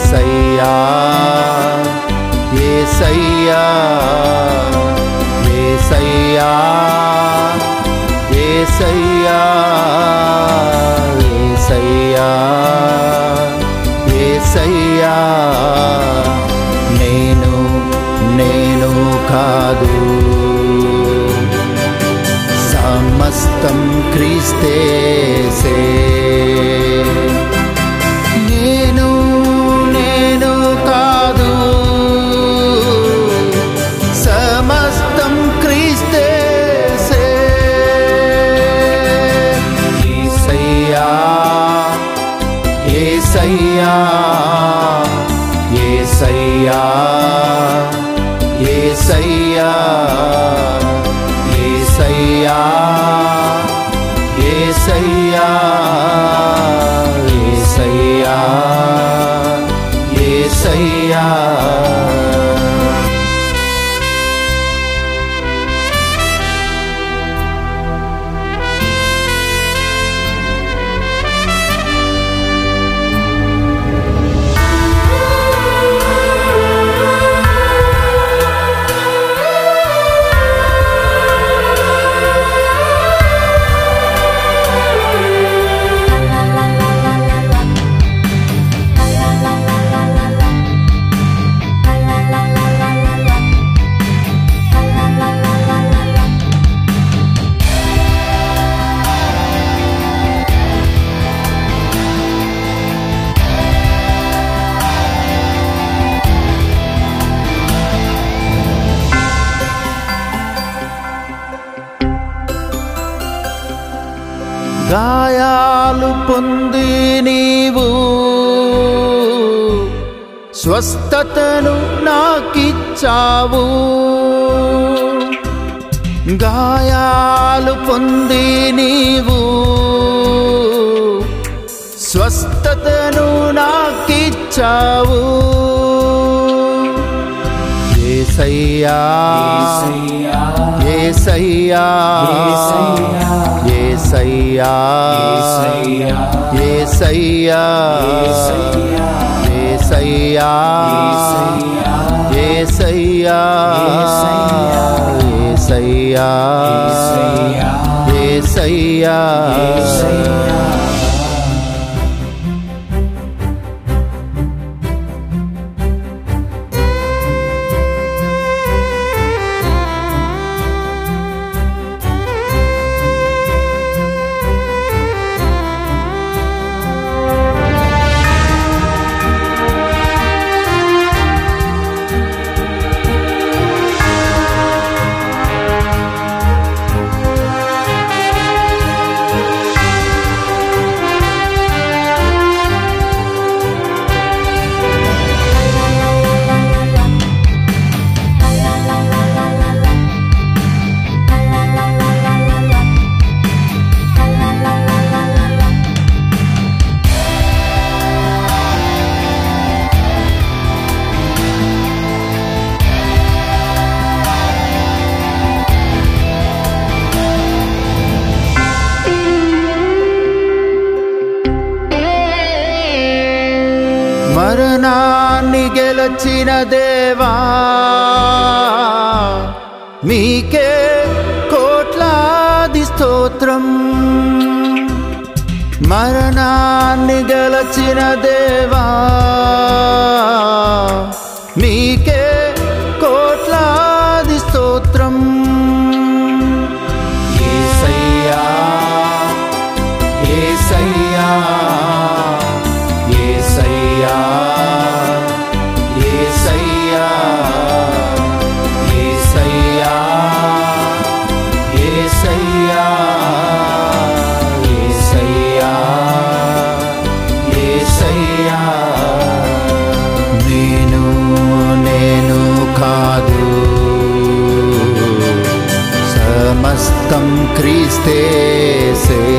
ఏసయ్యా ఏసయ్యా ఏసయ్యా ఏసయ్యా ఏసయ్యా ఏసయ్యా. నేను నేను కాదు. సమస్తం క్రీస్తే సే ఏసయ్యా ఏసయ్యా ఏసయ్యా ఏసయ్యా ఏసయ్యా. గాయాలు పొంది నీవు. స్వస్థతను నాకిచ్చావు. గాయాలు పొంది నీవు. స్వస్థతను నాకిచ్చావు. ఏసయ్యా ఏసయ్యా ఏసయ్యా ఏసయ్యా ఏసయ్యా ఏసయ్యా ఏసయ్యా ఏసయ్యా మరణాన్ని గెలచిన దేవా మీకే కోట్లాది స్తోత్రం. మరణాన్ని గెలచిన దేవా మీకే కోట్లాది స్తోత్రం. నేను నేను కాదు సమస్తం క్రీస్తేసే నేను